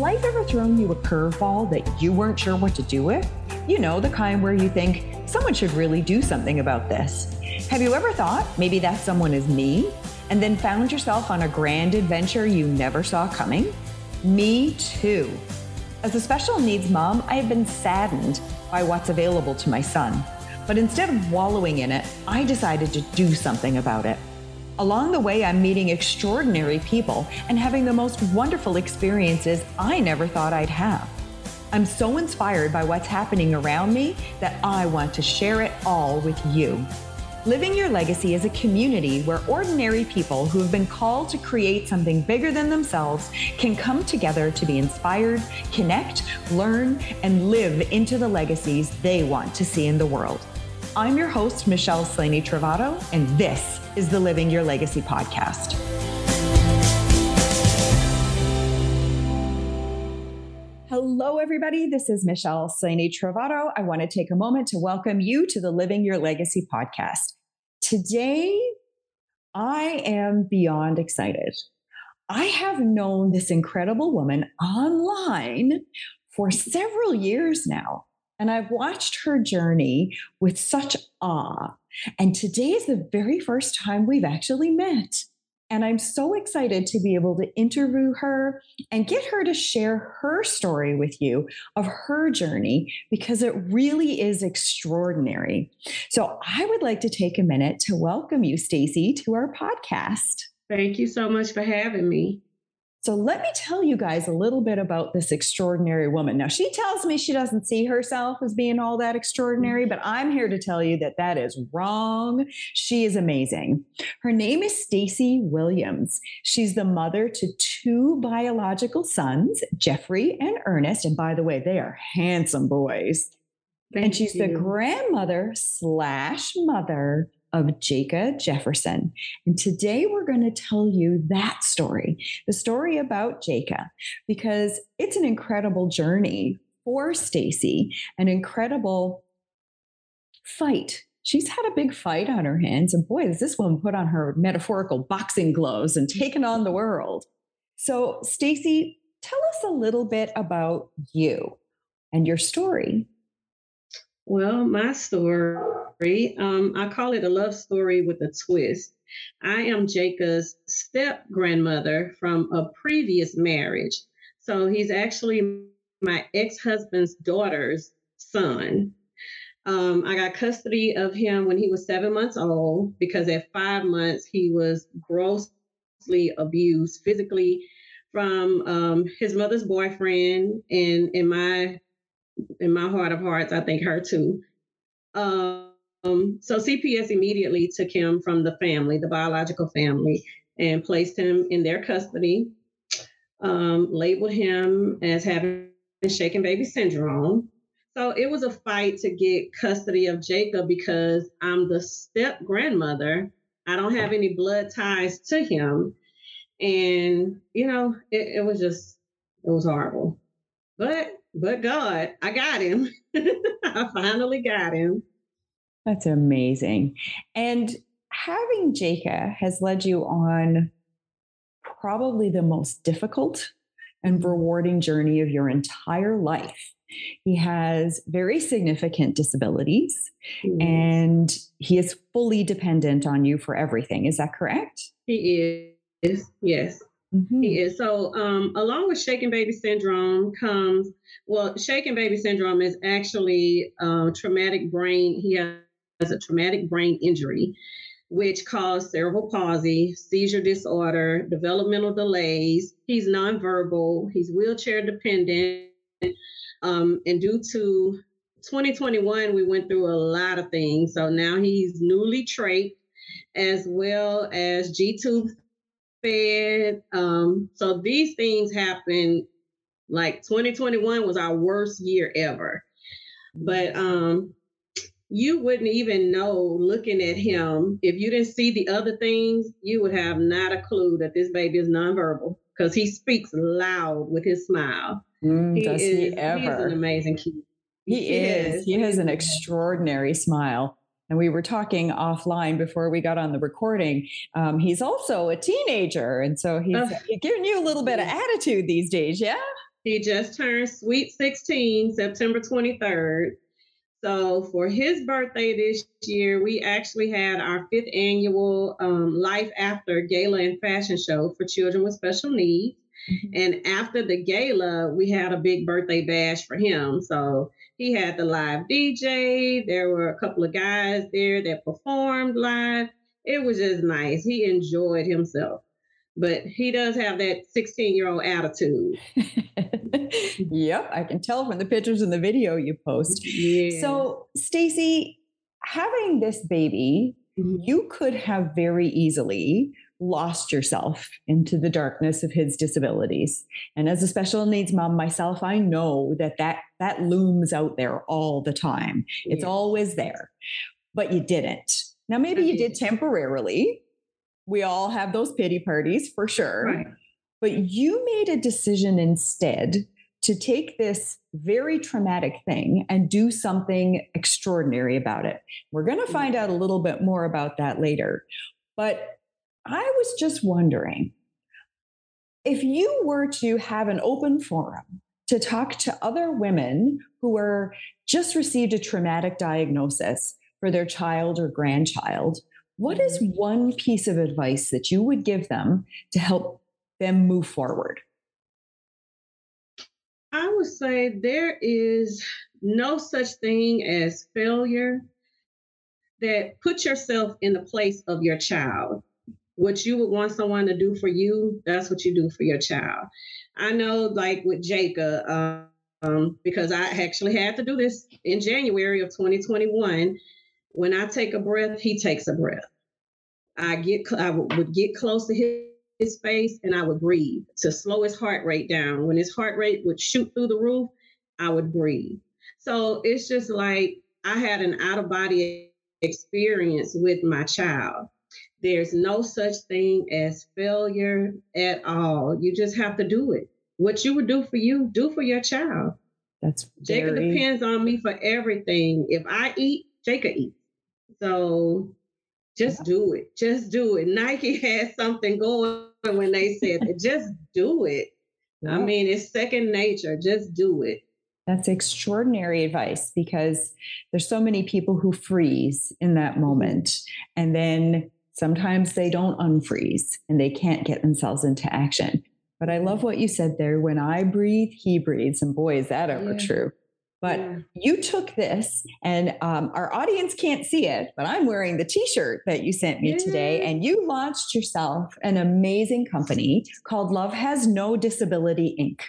life ever thrown you a curveball that you weren't sure what to do with? You know, the kind where you think, someone should really do something about this. Have you ever thought maybe that someone is me? And then found yourself on a grand adventure you never saw coming? Me too. As a special needs mom, I have been saddened by what's available to my son. But instead of wallowing in it, I decided to do something about it. Along the way, I'm meeting extraordinary people and having the most wonderful experiences I never thought I'd have. I'm so inspired by what's happening around me that I want to share it all with you. Living Your Legacy is a community where ordinary people who have been called to create something bigger than themselves can come together to be inspired, connect, learn, and live into the legacies they want to see in the world. I'm your host, Michelle Slaney Travato, and this is the Living Your Legacy podcast. Hello, everybody. This is Michelle Slaney Travato. I want to take a moment to welcome you to the Living Your Legacy podcast. Today, I am beyond excited. I have known this incredible woman online for several years now. And I've watched her journey with such awe. And today is the very first time we've actually met. And I'm so excited to be able to interview her and get her to share her story with you of her journey because it really is extraordinary. So I would like to take a minute to welcome you, Stacy, to our podcast. Thank you so much for having me. So let me tell you guys a little bit about this extraordinary woman. Now, she tells me she doesn't see herself as being all that extraordinary, but I'm here to tell you that that is wrong. She is amazing. Her name is Stacy Williams. She's the mother to two biological sons, Jeffery and Ernest. And by the way, they are handsome boys. Thank and she's you. the grandmother slash mother of Jacah Jefferson. And today we're going to tell you that story, the story about Jacah, because it's an incredible journey for Stacy, an incredible fight. She's had a big fight on her hands, and boy, does this woman put on her metaphorical boxing gloves and taken on the world. So, Stacy, tell us a little bit about you and your story. Well, my story, um, I call it a love story with a twist. I am Jacah's step grandmother from a previous marriage. So he's actually my ex husband's daughter's son. Um, I got custody of him when he was seven months old because at five months he was grossly abused physically from um, his mother's boyfriend and in my in my heart of hearts, I think her too. Um, so CPS immediately took him from the family, the biological family, and placed him in their custody. Um, labeled him as having shaken baby syndrome. So it was a fight to get custody of Jacah because I'm the step grandmother. I don't have any blood ties to him. And, you know, it, it was just, it was horrible. But but God, I got him. I finally got him. That's amazing. And having Jacah has led you on probably the most difficult and rewarding journey of your entire life. He has very significant disabilities yes. and he is fully dependent on you for everything. Is that correct? He is, yes. Mm-hmm. So, um, along with shaken baby syndrome comes, well, shaken baby syndrome is actually uh, traumatic brain. He has a traumatic brain injury, which caused cerebral palsy, seizure disorder, developmental delays. He's nonverbal, he's wheelchair dependent. Um, and due to 2021, we went through a lot of things. So now he's newly trach as well as G tube fed. Um, so these things happen like 2021 was our worst year ever. But um you wouldn't even know looking at him if you didn't see the other things, you would have not a clue that this baby is nonverbal because he speaks loud with his smile. Mm, he does is, he ever? He's an amazing kid. He, he is. is. He has an extraordinary smile and we were talking offline before we got on the recording. Um, he's also a teenager, and so he's, he's giving you a little bit of attitude these days, yeah. He just turned sweet 16, September 23rd. So for his birthday this year, we actually had our fifth annual um, Life After Gala and Fashion Show for children with special needs. Mm-hmm. And after the gala, we had a big birthday bash for him. So he had the live DJ. There were a couple of guys there that performed live. It was just nice. He enjoyed himself but he does have that 16 year old attitude. yep, I can tell from the pictures and the video you post. Yeah. So, Stacy, having this baby. You could have very easily lost yourself into the darkness of his disabilities. And as a special needs mom myself, I know that that, that looms out there all the time. It's always there, but you didn't. Now, maybe you did temporarily, we all have those pity parties for sure. Right. But you made a decision instead to take this very traumatic thing and do something extraordinary about it. We're going to mm-hmm. find out a little bit more about that later. But I was just wondering if you were to have an open forum to talk to other women who are just received a traumatic diagnosis for their child or grandchild, what is mm-hmm. one piece of advice that you would give them to help them move forward? I would say there is no such thing as failure. That put yourself in the place of your child. What you would want someone to do for you, that's what you do for your child. I know, like with Jacah, um, because I actually had to do this in January of 2021. When I take a breath, he takes a breath. I get I would get close to his, his face and I would breathe to slow his heart rate down. When his heart rate would shoot through the roof, I would breathe. So it's just like I had an out of body experience with my child. There's no such thing as failure at all. You just have to do it. What you would do for you, do for your child. That's very... Jacah depends on me for everything. If I eat, Jacah eats. So just do it. Just do it. Nike had something going on when they said. Just do it. I mean, it's second nature. Just do it. That's extraordinary advice because there's so many people who freeze in that moment and then sometimes they don't unfreeze and they can't get themselves into action. But I love what you said there. When I breathe, he breathes. And boy, is that ever yeah. true. But yeah. you took this, and um, our audience can't see it, but I'm wearing the t shirt that you sent me yeah. today. And you launched yourself an amazing company called Love Has No Disability Inc.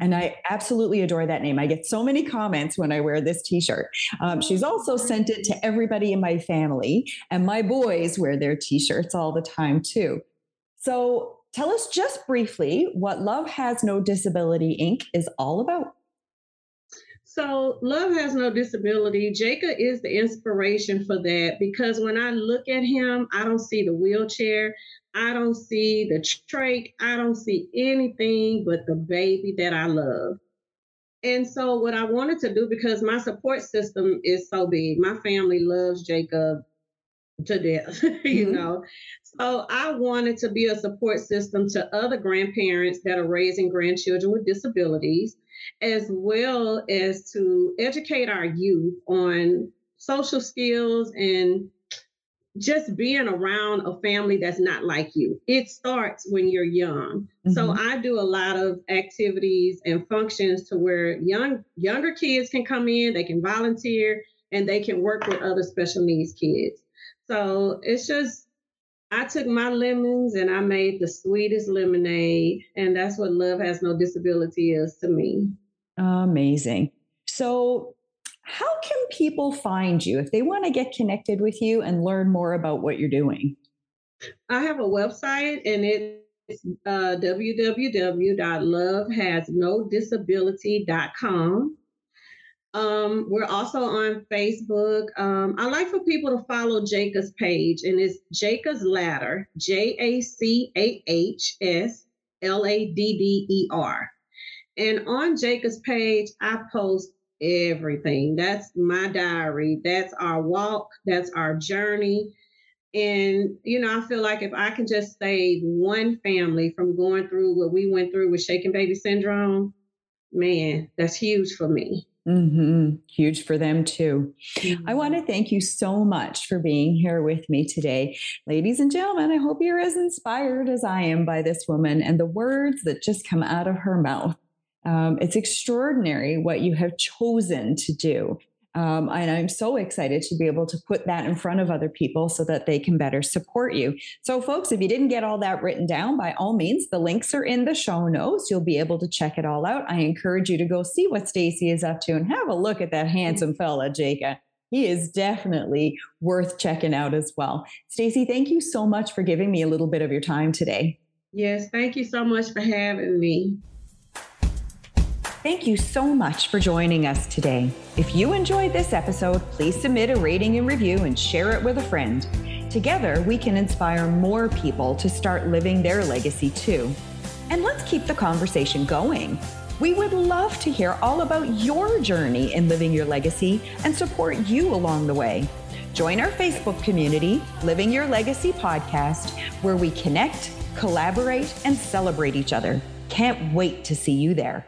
And I absolutely adore that name. I get so many comments when I wear this t shirt. Um, she's also sent it to everybody in my family, and my boys wear their t shirts all the time too. So tell us just briefly what Love Has No Disability Inc. is all about. So, Love Has No Disability, Jacah is the inspiration for that because when I look at him, I don't see the wheelchair, I don't see the trach, I don't see anything but the baby that I love. And so, what I wanted to do, because my support system is so big, my family loves Jacah to death, you mm-hmm. know. So I wanted to be a support system to other grandparents that are raising grandchildren with disabilities as well as to educate our youth on social skills and just being around a family that's not like you. It starts when you're young. Mm-hmm. So I do a lot of activities and functions to where young younger kids can come in, they can volunteer and they can work with other special needs kids. So it's just I took my lemons and I made the sweetest lemonade. And that's what Love Has No Disability is to me. Amazing. So, how can people find you if they want to get connected with you and learn more about what you're doing? I have a website and it's uh, www.lovehasnodisability.com. Um, we're also on Facebook. Um, I like for people to follow Jacah's page, and it's Jacah's Ladder, J A C A H S L A D D E R. And on Jacah's page, I post everything. That's my diary. That's our walk. That's our journey. And, you know, I feel like if I can just save one family from going through what we went through with shaken baby syndrome, man, that's huge for me. Mm-hmm. Huge for them too. Mm-hmm. I want to thank you so much for being here with me today. Ladies and gentlemen, I hope you're as inspired as I am by this woman and the words that just come out of her mouth. Um, it's extraordinary what you have chosen to do. Um, and I'm so excited to be able to put that in front of other people so that they can better support you. So, folks, if you didn't get all that written down, by all means, the links are in the show notes. You'll be able to check it all out. I encourage you to go see what Stacy is up to and have a look at that handsome fella, Jacah. He is definitely worth checking out as well. Stacy, thank you so much for giving me a little bit of your time today. Yes, thank you so much for having me. Thank you so much for joining us today. If you enjoyed this episode, please submit a rating and review and share it with a friend. Together, we can inspire more people to start living their legacy too. And let's keep the conversation going. We would love to hear all about your journey in living your legacy and support you along the way. Join our Facebook community, Living Your Legacy Podcast, where we connect, collaborate, and celebrate each other. Can't wait to see you there.